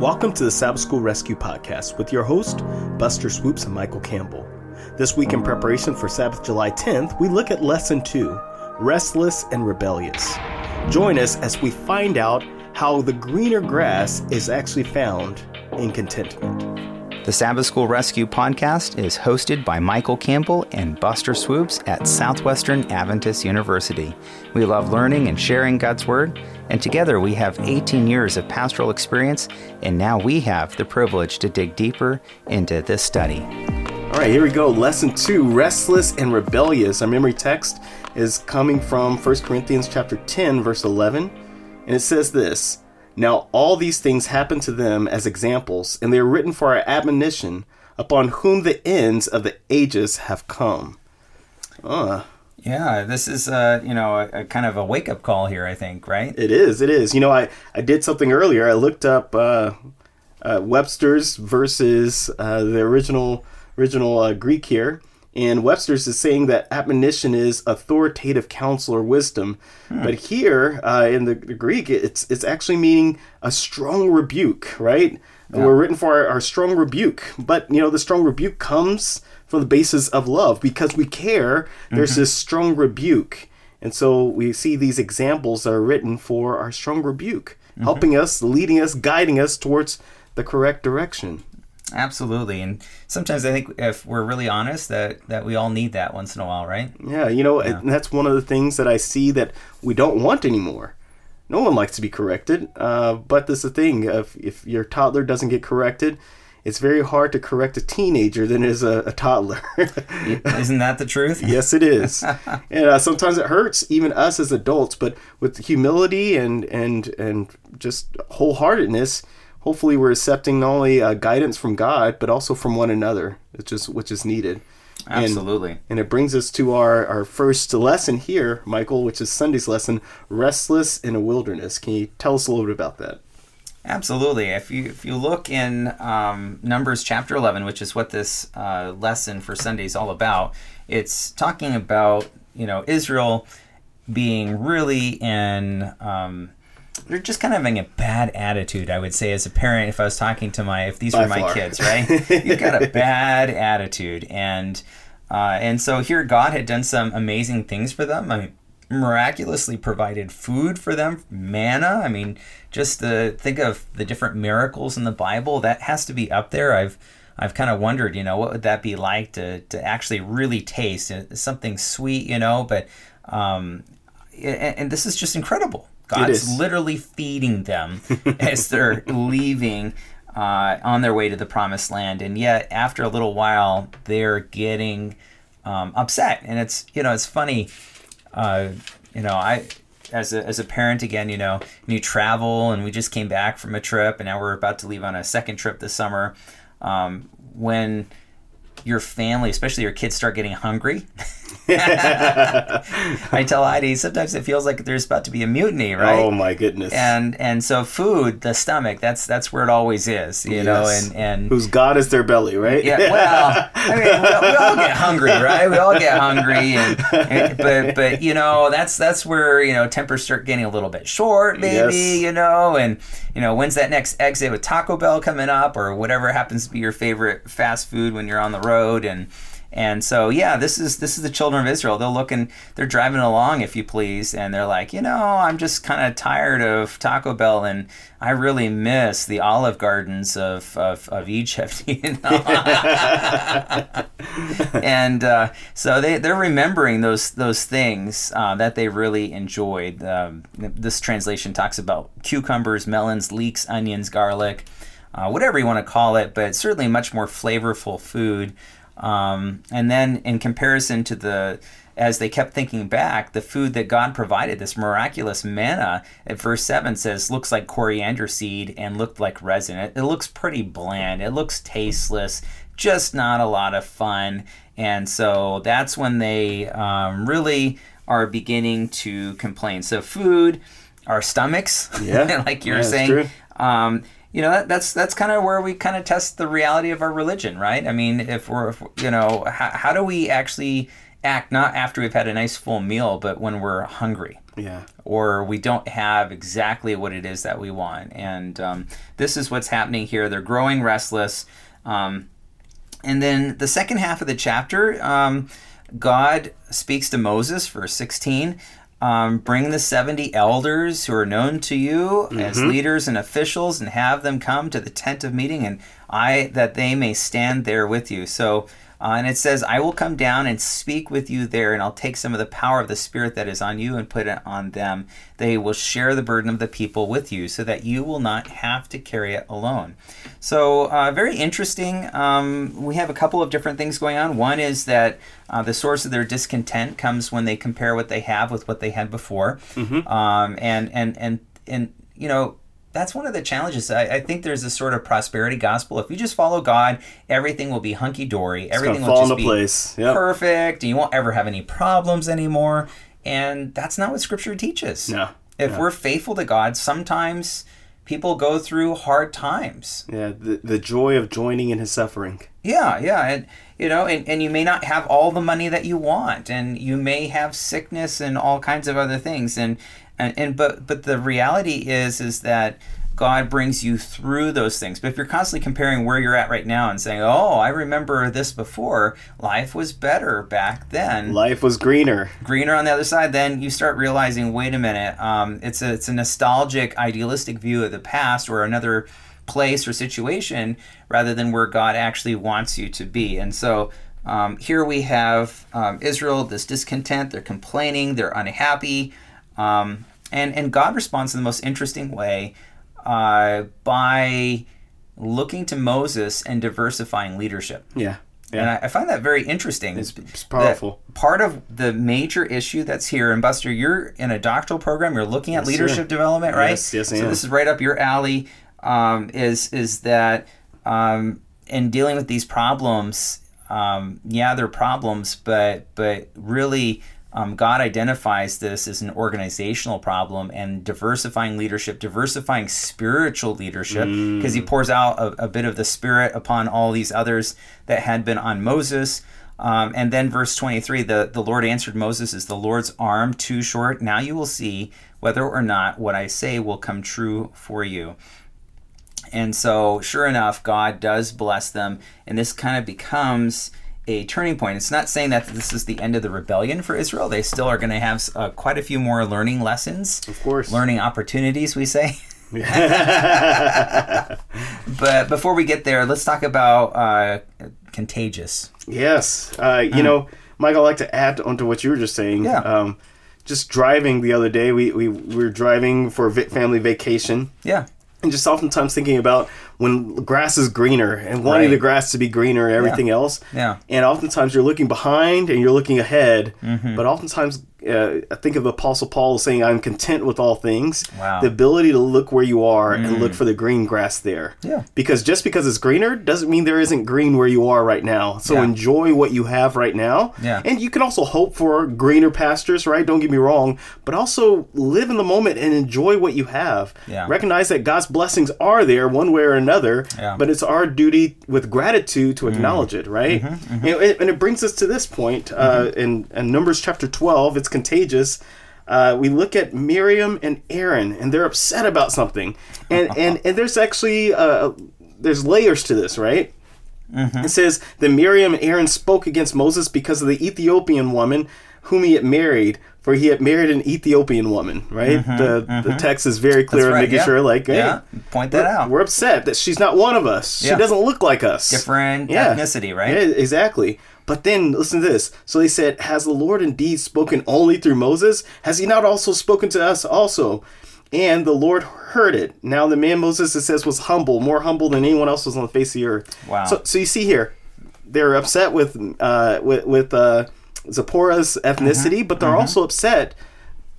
Welcome to the Sabbath School Rescue Podcast with your host, Buster Swoops and Michael Campbell. This week, in preparation for Sabbath July 10th, we look at Lesson 2 Restless and Rebellious. Join us as we find out how the greener grass is actually found in contentment. The Sabbath School Rescue podcast is hosted by Michael Campbell and Buster Swoops at Southwestern Adventist University. We love learning and sharing God's Word, and together we have 18 years of pastoral experience, and now we have the privilege to dig deeper into this study. All right, here we go. Lesson 2 Restless and Rebellious. Our memory text is coming from 1 Corinthians chapter 10 verse 11, and it says this: now all these things happen to them as examples, and they are written for our admonition, upon whom the ends of the ages have come. Uh. Yeah, this is uh, you know a, a kind of a wake up call here. I think, right? It is. It is. You know, I I did something earlier. I looked up uh, uh, Webster's versus uh, the original original uh, Greek here, and Webster's is saying that admonition is authoritative counsel or wisdom. Hmm. But here uh, in the, the, Greek, it's it's actually meaning a strong rebuke, right? Yeah. We're written for our, our, strong rebuke. But, you know, the strong rebuke comes from the basis of love. Because we care, there's mm-hmm. this strong rebuke. And so we see these examples that are written for our strong rebuke, mm-hmm. helping us, leading us, guiding us towards the correct direction. Absolutely, and sometimes I think if we're really honest, that that we all need that once in a while, right? Yeah, you know, yeah. that's one of the things that I see that we don't want anymore. No one likes to be corrected, uh, but this is the thing: if if your toddler doesn't get corrected, it's very hard to correct a teenager than it is a, a toddler. Isn't that the truth? yes, it is. and uh, sometimes it hurts even us as adults, but with humility and and and just wholeheartedness hopefully we're accepting not only uh, guidance from God but also from one another, It's just which is needed. Absolutely. And, and, it brings us to our, our first lesson here, Michael, which is Sunday's lesson, Restless in a Wilderness. Can you tell us a little bit about that? Absolutely. If you if you look in um, Numbers chapter eleven, which is what this uh, lesson for Sunday is all about, it's talking about you know Israel being really in um, they're just kind of having a bad attitude, I would say, as a parent. If I was talking to my, if these By were my far. kids, right? You've got a bad attitude, and uh, and so here God had done some amazing things for them. I mean, miraculously provided food for them, manna. I mean, just to think of the different miracles in the Bible, that has to be up there. I've I've kind of wondered, you know, what would that be like to to actually really taste something sweet, you know? But um, and, and this is just incredible. God's literally feeding them as they're leaving uh, on their way to the promised land. And yet, after a little while, they're getting um, upset. And it's, you know, it's funny. Uh, you know, I, as a, as a parent again, you know, you travel and we just came back from a trip and now we're about to leave on a second trip this summer. Um, when your family, especially your kids, start getting hungry. I tell Heidi sometimes it feels like there's about to be a mutiny, right? Oh my goodness! And and so food, the stomach, that's that's where it always is, you yes. know. And and whose God is their belly, right? Yeah. Well, I mean, we, we all get hungry, right? We all get hungry, and, and, but but you know that's that's where you know tempers start getting a little bit short, maybe yes. you know, and you know when's that next exit with Taco Bell coming up or whatever happens to be your favorite fast food when you're on the road and and so, yeah, this is this is the children of Israel. They're looking, they're driving along, if you please, and they're like, you know, I'm just kind of tired of Taco Bell, and I really miss the olive gardens of of, of Egypt, you know. and uh, so they they're remembering those those things uh, that they really enjoyed. Um, this translation talks about cucumbers, melons, leeks, onions, garlic. Uh, whatever you want to call it, but certainly much more flavorful food um, and then in comparison to the as they kept thinking back, the food that God provided, this miraculous manna, at verse 7 says, looks like coriander seed and looked like resin. It, it looks pretty bland. It looks tasteless, just not a lot of fun. And so that's when they um, really are beginning to complain. So, food, our stomachs, yeah. like you're yeah, saying, um, you know that, that's that's kind of where we kind of test the reality of our religion right i mean if we're if, you know how, how do we actually act not after we've had a nice full meal but when we're hungry Yeah. or we don't have exactly what it is that we want. And um, this is what's happening here. They're growing restless. Um, and then the second half of the chapter, um, God speaks to Moses, verse 16. Um, bring the 70 elders who are known to you as leaders and officials and have them come to the tent of meeting and I that they may stand there with you. So uh, and it says, I will come down and speak with you there, and I'll take some of the power of the Spirit that is on you and put it on them. They will share the burden of the people with you, so that you will not have to carry it alone. So, uh, very interesting. Um, we have a couple of different things going on. One is that uh, the source of their discontent comes when they compare what they have with what they had before. Um, and, and, and, and, you know, that's one of the challenges. I, I think there's this sort of prosperity gospel. If you just follow God, everything will be hunky dory. Everything will just be place. Yep. perfect, and you won't ever have any problems anymore. And that's not what Scripture teaches. No. If we're faithful to God, sometimes people go through hard times. Yeah, the, the joy of joining in his suffering. Yeah, yeah, and you know, and, and you may not have all the money that you want, and you may have sickness and all kinds of other things, and and, and but but the reality is is that God brings you through those things. But if you're constantly comparing where you're at right now and saying, "Oh, I remember this before. Life was better back then." Life was greener. greener on the other side, then you start realizing, wait a minute, um, it's a it's a nostalgic, idealistic view of the past or another place or situation rather than where God actually wants you to be. And so um, here we have um, Israel, this discontent, they're complaining, they're unhappy, um, and and God responds in the most interesting way uh, by looking to Moses and diversifying leadership. Yeah. And Yeah. I, I find that very interesting. It's, it's powerful. Part of the major issue that's here, and Buster, you're in a doctoral program. You're looking at Yes, leadership sir. development, right? Yes, yes, I So this is right up your alley. Um, is is that um, in dealing with these problems? Um, yeah, they're problems, but but really. Um, God identifies this as an organizational problem and diversifying leadership, diversifying spiritual leadership, because he pours out a, a bit of the Spirit upon all these others that had been on Moses. Um, and then verse 23 the, the Lord answered Moses, Is the Lord's arm too short? Now you will see whether or not what I say will come true for you. And so, sure enough, God does bless them, and this kind of becomes a turning point. It's not saying that this is the end of the rebellion for Israel. They still are going to have uh, quite a few more learning lessons, Of course. learning opportunities, we say. But before we get there, let's talk about uh, contagious. Yes. Uh, you know, Mike, I'd like to add onto what you were just saying. Yeah. Um, just driving the other day, we, we, we were driving for a family vacation. Yeah. And just oftentimes thinking about when grass is greener and wanting Right. the grass to be greener and everything else. Yeah. And oftentimes you're looking behind and you're looking ahead. Mm-hmm. But oftentimes, uh, I think of Apostle Paul saying, I'm content with all things. Wow. Mm. The ability to look where you are and look for the green grass there. Yeah. Because just because it's greener doesn't mean there isn't green where you are right now. So Yeah. enjoy what you have right now. Yeah. And you can also hope for greener pastures, right? Don't get me wrong. But also live in the moment and enjoy what you have. Yeah. Recognize that God's blessings are there one way or another. Yeah. Mm. But it's our duty with gratitude to acknowledge it, right? Mm-hmm, And, it, and it brings us to this point uh, in, in Numbers chapter 12. It's contagious. Uh, we look at Miriam and Aaron, and they're upset about something, and and and there's actually uh, there's layers to this, right? It says that Miriam and Aaron spoke against Moses because of the Ethiopian woman whom he had married, for he had married an Ethiopian woman, right? the the text is very clear, Mm-hmm, right, making yeah. sure, like, hey, Yeah. Point that out. we're upset that she's not one of us. She doesn't look like us. Different Yeah. ethnicity, right? Yeah, exactly. But then listen to this. So they said, Has the Lord indeed spoken only through Moses? Has he not also spoken to us also? And the Lord heard it. Now the man Moses, it says, was humble, more humble than anyone else was on the face of the earth. Wow. So, so you see here, they're upset with uh, with, with uh, Zipporah's ethnicity, Mm-hmm. but they're also upset.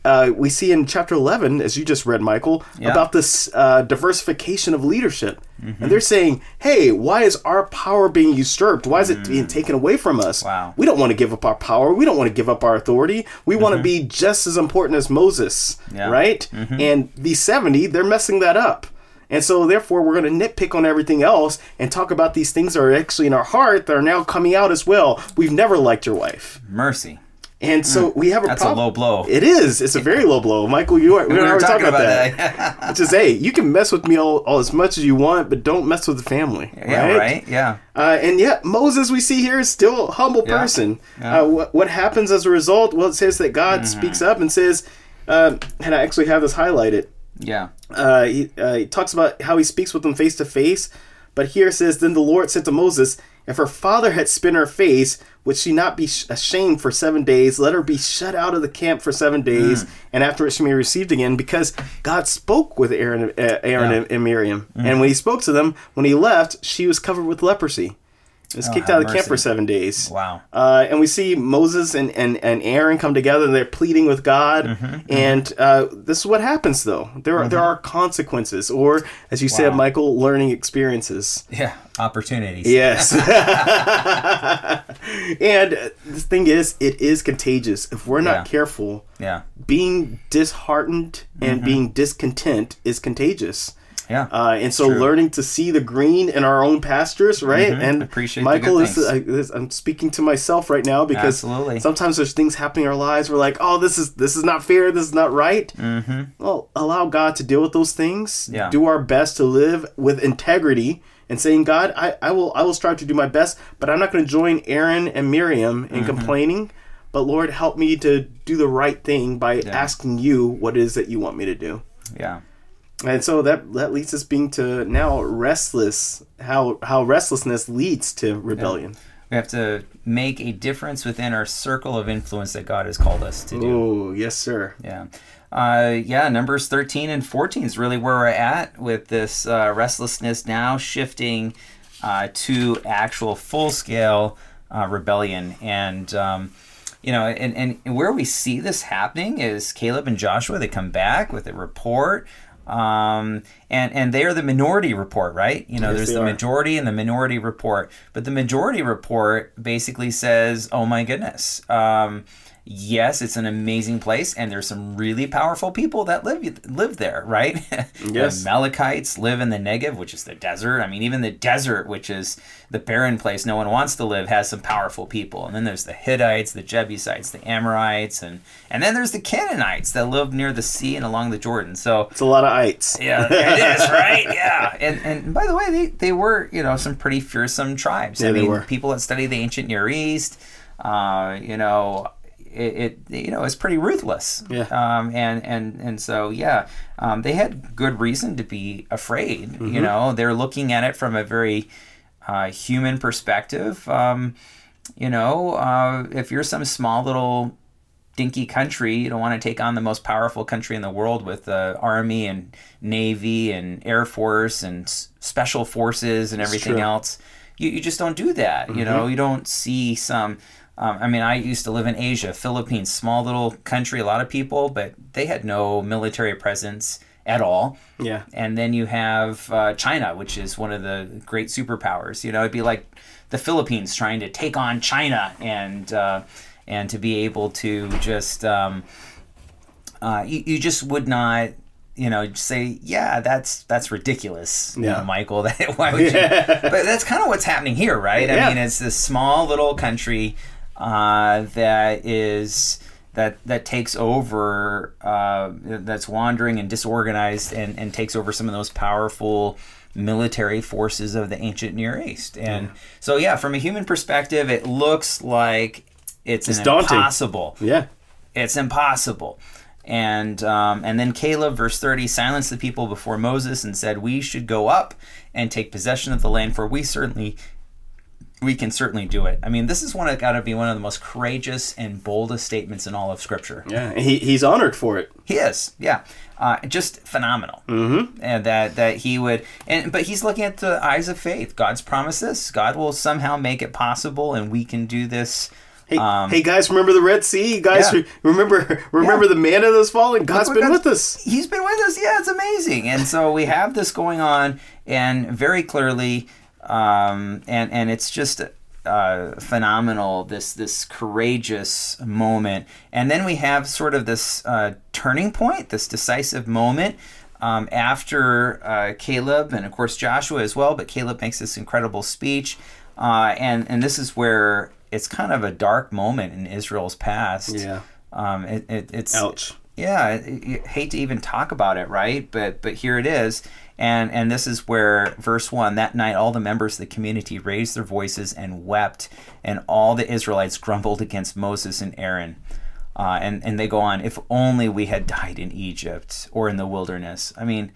Uh, we see in chapter 11, as you just read, Michael, Yeah. about this uh, diversification of leadership. Mm-hmm. And they're saying, hey, why is our power being usurped? Why is it being taken away from us? Mm. Wow. We don't want to give up our power. We don't want to give up our authority. We want to be just as important as Moses, Mm-hmm. Yeah. Mm-hmm. right? And these 70, they're messing that up. And so, therefore, we're going to nitpick on everything else and talk about these things that are actually in our heart that are now coming out as well. We've never liked your wife. Mercy. And so we have a That's a low blow. It is. It's a very low blow, Michael. You are, we, We were were talking, talking about, about that. Which is, hey, you can mess with me all, all as much as you want, but don't mess with the family. yeah, right? Yeah. Uh, and yet Moses, we see here, is still a humble Yeah. person. Yeah. Uh, what, what happens as a result? Well, it says that God Mm-hmm. speaks up and says, uh, and I actually have this highlighted. Yeah. Uh, he, uh, he talks about how he speaks with them face to face. But here it says, Then the Lord said to Moses, If her father had spit in her face, would she not be ashamed for seven days? Let her be shut out of the camp for seven days, Mm. and afterwards she may be received again. Because God spoke with Aaron, uh, Aaron Yeah. And, and Miriam. And when he spoke to them, when he left, she was covered with leprosy. Was Oh, kicked out of the camp for seven days. Wow. Uh, and we see Moses and, and, and Aaron come together and they're pleading with God. Mm-hmm, And uh, this is what happens, though. There are, there are consequences, or as you said, Michael, learning experiences. Yeah. Opportunities. Yes. and the thing is, it is contagious. If we're not Yeah. careful, Yeah. being disheartened and being discontent is contagious. Yeah. Uh, and so True. learning to see the green in our own pastures, right? And Appreciate Michael, this is, I, this, I'm speaking to myself right now because Absolutely. sometimes there's things happening in our lives. We're like, oh, this is this is not fair. This is not right. Mm-hmm. Well, allow God to deal with those things. Yeah. Do our best to live with integrity and saying, God, I, I will I will strive to do my best, but I'm not going to join Aaron and Miriam in Mm-hmm. complaining. But Lord, help me to do the right thing by asking you what it is that you want me to do. yeah. And so that that leads us being to now restless. How how restlessness leads to rebellion. We have to make a difference within our circle of influence that God has called us to do. Oh yes, sir. Yeah. Uh, yeah, Numbers 13 and 14 is really where we're at with this uh, restlessness now shifting uh, to actual full scale uh, rebellion. And, um, you know, and, and where we see this happening is Caleb and Joshua, they come back with a report. Um, and, and they are the minority report, right? You know, Yes, there's the are. majority and the minority report. But the majority report basically says, oh my goodness. Um, yes, it's an amazing place, and there's some really powerful people that live live there, right? Yes. the Amalekites live in the Negev, which is the desert. I mean, even the desert, which is the barren place no one wants to live, has some powerful people. And then there's the Hittites, the Jebusites, the Amorites, and and then there's the Canaanites that live near the sea and along the Jordan. So It's a lot of ites. yeah, it is, right? Yeah. And and by the way, they, they were, you know, some pretty fearsome tribes. Yeah, I they mean, were. people that study the ancient Near East, uh, you know, it, it you know it's pretty ruthless. Yeah. Um, and and and so yeah, um, they had good reason to be afraid. Mm-hmm. You know, they're looking at it from a very uh, human perspective. Um, you know, uh, if you're some small little dinky country, you don't want to take on the most powerful country in the world with the army and navy and air force and s- special forces and everything else. You, you just don't do that. You know, you don't see some. Um, I mean, I used to live in Asia, Philippines, small little country, a lot of people, but they had no military presence at all. Yeah. And then you have uh, China, which is one of the great superpowers. You know, it'd be like the Philippines trying to take on China and uh, and to be able to just um, uh, you, you just would not you know say yeah that's that's ridiculous you Yeah. know, Michael that why would you but that's kind of what's happening here right Yeah. I mean it's this small little country uh, that is that that takes over uh, that's wandering and disorganized and, and takes over some of those powerful military forces of the ancient Near East and so yeah from a human perspective it looks like it's, It's impossible Yeah. it's impossible. And um, and then Caleb, verse thirty, silenced the people before Moses and said, "We should go up and take possession of the land, for we certainly." We can certainly do it. I mean, this is one of got to be one of the most courageous and boldest statements in all of Scripture. Yeah. He, he's honored for it. He is, yeah, uh, just phenomenal. Mm-hmm. And that that he would, and but he's looking at the eyes of faith. God's promises. God will somehow make it possible, and we can do this. Hey, Um, hey guys, remember the Red Sea? You guys Yeah. re- remember remember the manna that's falling? God's been what with us. He's been with us. Yeah, it's amazing. And so we have this going on, and very clearly, um, and and it's just uh, phenomenal. This this courageous moment, and then we have sort of this uh, turning point, this decisive moment. Um, after uh, Caleb and of course Joshua as well, but Caleb makes this incredible speech, uh, and and this is where it's kind of a dark moment in Israel's past. Yeah. Um, it, it, it's Ouch. yeah, hate to even talk about it, right? But but here it is, and and this is where verse one. That night, all the members of the community raised their voices and wept, and all the Israelites grumbled against Moses and Aaron. Uh, and and they go on. If only we had died in Egypt or in the wilderness. I mean,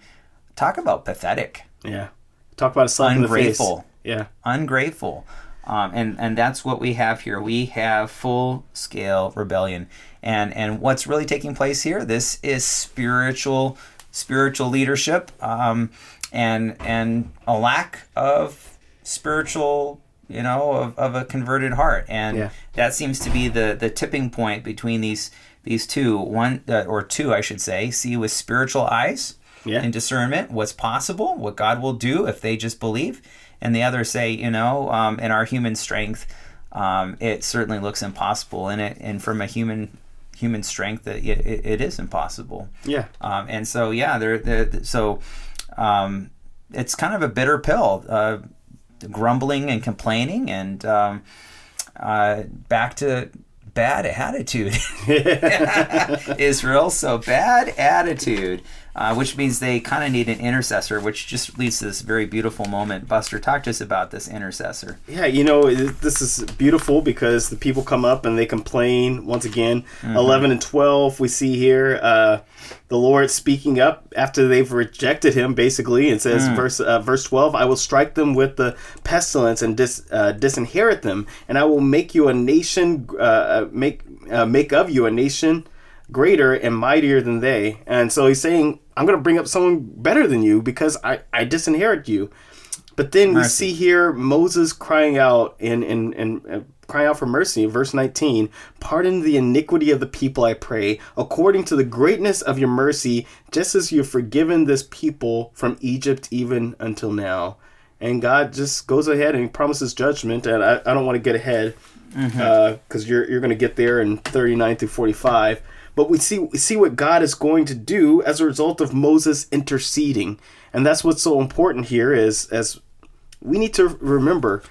talk about pathetic, Yeah. Talk about a slap in the face. Ungrateful. Yeah. ungrateful. Um, and and that's what we have here. We have full scale rebellion, and and what's really taking place here? This is spiritual spiritual leadership, um, and and a lack of spiritual, you know, of, of a converted heart, and Yeah. that seems to be the the tipping point between these these two. One uh, or two, I should say, see with spiritual eyes Yeah. and discernment what's possible, what God will do if they just believe, and the other say, you know, um, in our human strength, um, it certainly looks impossible, and it and from a human human strength, it, it, it is impossible. Yeah. Um, and so yeah, they're so um, it's kind of a bitter pill, uh, grumbling and complaining, and um, uh, back to bad attitude. Israel, so bad attitude, uh, which means they kind of need an intercessor, which just leads to this very beautiful moment. Buster, talk to us about this intercessor. Yeah, you know, it- this is beautiful because the people come up and they complain. Once again, 11 and 12, we see here uh, the Lord speaking up after they've rejected him, basically. and says, verse, uh, verse 12, I will strike them with the pestilence and dis, uh, disinherit them, and I will make you a nation, uh, uh, make, uh, make of you a nation greater and mightier than they. And so he's saying, I'm going to bring up someone better than you because I, I disinherit you. But then we see here Moses crying out in in, in uh, crying out for mercy. Verse 19: Pardon the iniquity of the people, I pray, according to the greatness of your mercy, just as you have forgiven this people from Egypt even until now. And God just goes ahead and promises judgment. And I, I don't want to get ahead because you're you're going to get there in 39 through 45. But we see we see what God is going to do as a result of Moses interceding, and that's what's so important here. Is as we need to remember,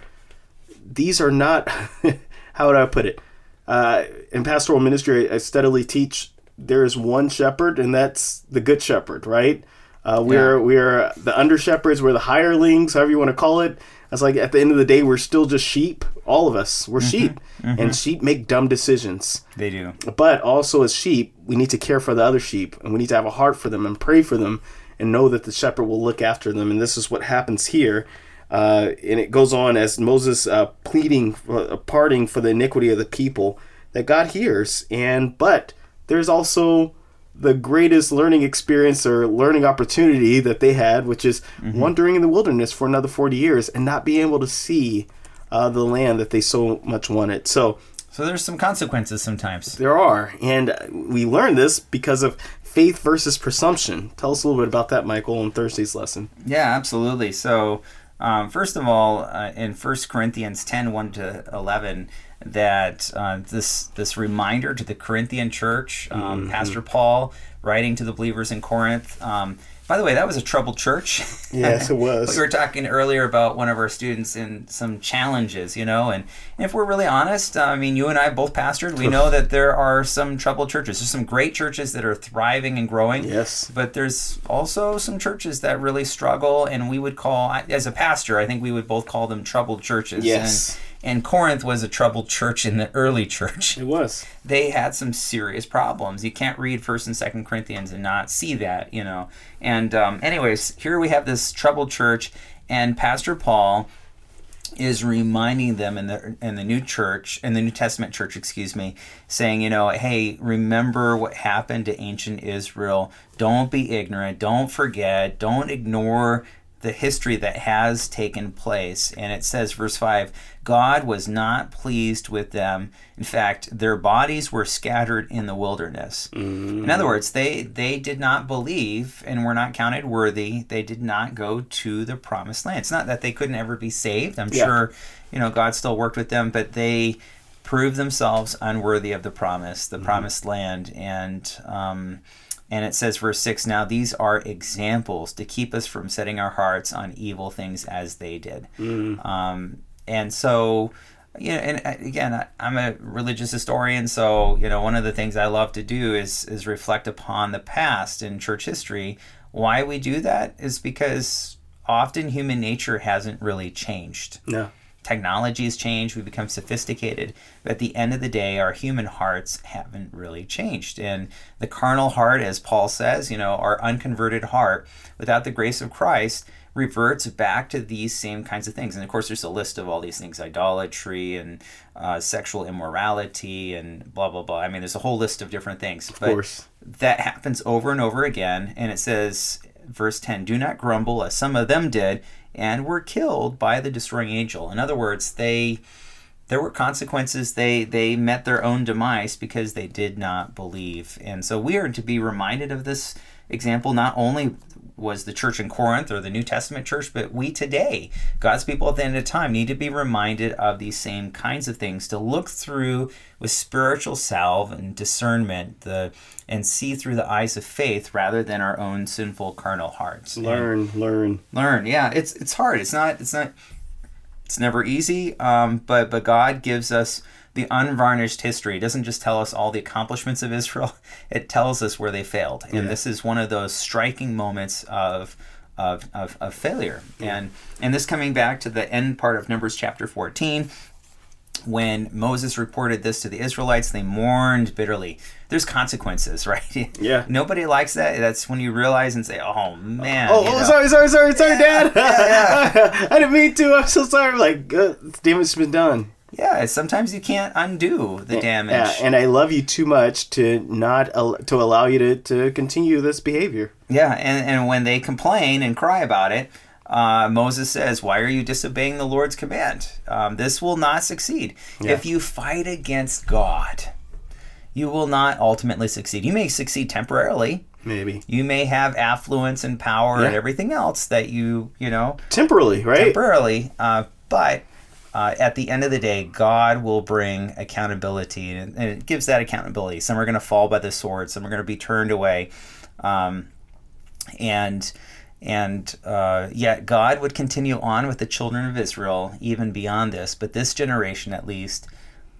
these are not. how would I put it? Uh, in pastoral ministry, I steadily teach there is one shepherd, and that's the good shepherd, right? Uh, we're Yeah. we're the under shepherds, we're the hirelings, however you want to call it. It's like at the end of the day, we're still just sheep. All of us, we're sheep, and sheep make dumb decisions. They do. But also, as sheep, we need to care for the other sheep, and we need to have a heart for them and pray for them, and know that the shepherd will look after them. And this is what happens here. Uh, and it goes on as Moses uh, pleading, uh, parting for the iniquity of the people, that God hears. And but there's also the greatest learning experience or learning opportunity that they had, which is wandering in the wilderness for another 40 years and not being able to see uh, the land that they so much wanted. So So there's some consequences sometimes. there are, and we learned this because of faith versus presumption. Tell us a little bit about that, Michael, in Thursday's lesson. Yeah, absolutely. So, um, first of all, uh, in 1 Corinthians 10 1 to 11, that uh, this this reminder to the Corinthian church, um, Pastor Paul writing to the believers in Corinth. Um, by the way, that was a troubled church. Yes, it was. we were talking earlier about one of our students in some challenges, you know, and, and if we're really honest, I mean, you and I both pastored, we know that there are some troubled churches. There's some great churches that are thriving and growing. Yes. But there's also some churches that really struggle, and we would call, as a pastor, I think we would both call them troubled churches. Yes. And, and Corinth was a troubled church in the early church. It was. They had some serious problems. You can't read First and Second Corinthians and not see that, you know. And um, anyways, here we have this troubled church, and Pastor Paul is reminding them in the in the new church in the New Testament church, excuse me, saying, you know, hey, remember what happened to ancient Israel. Don't be ignorant. Don't forget. Don't ignore the history that has taken place. And it says, verse 5 God was not pleased with them. In fact, their bodies were scattered in the wilderness. In other words, they, they did not believe and were not counted worthy. They did not go to the promised land. It's not that they couldn't ever be saved. I'm Yeah. sure, you know, God still worked with them, but they proved themselves unworthy of the promise, the promised land. And, um, and it says, verse 6 Now these are examples to keep us from setting our hearts on evil things as they did. Um, and so you know, and uh, again, I, I'm a religious historian, so you know, one of the things I love to do is is reflect upon the past in church history. Why we do that is because often human nature hasn't really changed. No. Technology has changed, we become sophisticated, but at the end of the day, our human hearts haven't really changed. And the carnal heart, as Paul says, you know, our unconverted heart, without the grace of Christ, reverts back to these same kinds of things. And of course, there's a list of all these things idolatry and uh, sexual immorality and blah, blah, blah. I mean, there's a whole list of different things. Of course. That happens over and over again. And it says, verse 10 do not grumble as some of them did and were killed by the destroying angel. In other words they there were consequences. They they met their own demise because they did not believe. And so we are to be reminded of this example not only was the church in Corinth or the New Testament church, but we today, God's people at the end of time, need to be reminded of these same kinds of things to look through with spiritual salve and discernment the and see through the eyes of faith rather than our own sinful carnal hearts. Learn, and learn, learn. Yeah, it's it's hard. It's not. It's not. It's never easy. Um, but but God gives us the unvarnished history. It doesn't just tell us all the accomplishments of Israel, it tells us where they failed. And yeah. this is one of those striking moments of of, of, of failure. Yeah. And and this coming back to the end part of Numbers chapter 14, when Moses reported this to the Israelites, they mourned bitterly. There's consequences, right? Yeah. Nobody likes that. That's when you realize and say, "Oh man." Oh, oh sorry, sorry, sorry, sorry, Dad. yeah, yeah. I didn't mean to. I'm so sorry. I'm Like, uh, damage has been done. Yeah, sometimes you can't undo the damage. Yeah, and I love you too much to not to allow you to, to continue this behavior. Yeah, and, and when they complain and cry about it, uh, Moses says, Why are you disobeying the Lord's command? Um, this will not succeed. Yeah. If you fight against God, you will not ultimately succeed. You may succeed temporarily. Maybe. You may have affluence and power yeah. and everything else that you, you know. Temporarily, right? Temporarily. Uh, but uh, at the end of the day, God will bring accountability, and, and it gives that accountability. Some are going to fall by the sword, some are going to be turned away, um, and and uh, yet God would continue on with the children of Israel even beyond this. But this generation, at least,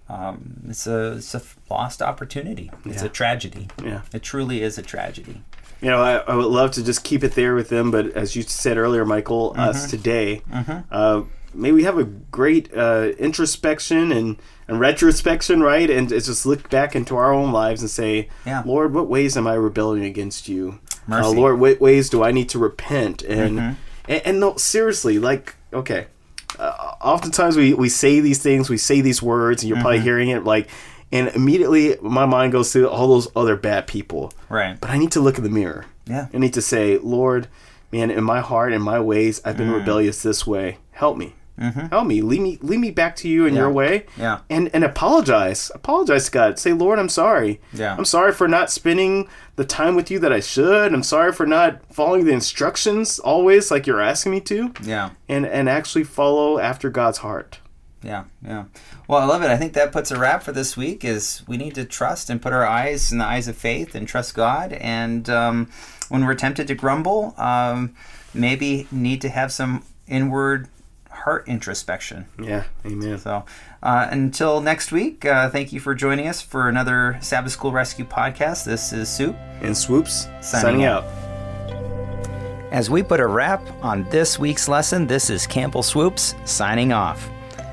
um, it's a it's a lost opportunity. It's yeah. a tragedy. Yeah, it truly is a tragedy. You know, I, I, would love to just keep it there with them, but as you said earlier, Michael, mm-hmm. us today. Mm-hmm. Uh, may we have a great uh, introspection and, and retrospection, right? And just look back into our own lives and say, yeah. Lord, what ways am I rebelling against you? Uh, Lord, what ways do I need to repent? And mm-hmm. and, and, no, seriously, like, okay. Uh, oftentimes we, we say these things, we say these words, and you're mm-hmm. probably hearing it like, and immediately my mind goes to all those other bad people. Right. But I need to look in the mirror. Yeah. I need to say, Lord, man, in my heart, in my ways, I've been mm. rebellious this way. Help me. Mm-hmm. Help me, lead me, lead me back to you in yeah. your way. Yeah. And and apologize, apologize to God. Say, Lord, I'm sorry. Yeah. I'm sorry for not spending the time with you that I should. I'm sorry for not following the instructions always like you're asking me to. Yeah. And and actually follow after God's heart. Yeah, yeah. Well, I love it. I think that puts a wrap for this week. Is we need to trust and put our eyes in the eyes of faith and trust God. And um, when we're tempted to grumble, um, maybe need to have some inward heart introspection. Yeah, amen. So uh, until next week, uh, thank you for joining us for another Sabbath School Rescue podcast. This is Soup and Swoops signing, signing out. As we put a wrap on this week's lesson, this is Campbell Swoops signing off.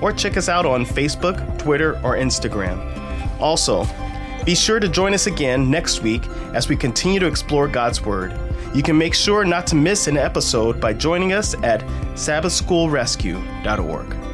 or check us out on Facebook, Twitter, or Instagram. Also, be sure to join us again next week as we continue to explore God's Word. You can make sure not to miss an episode by joining us at SabbathSchoolRescue.org.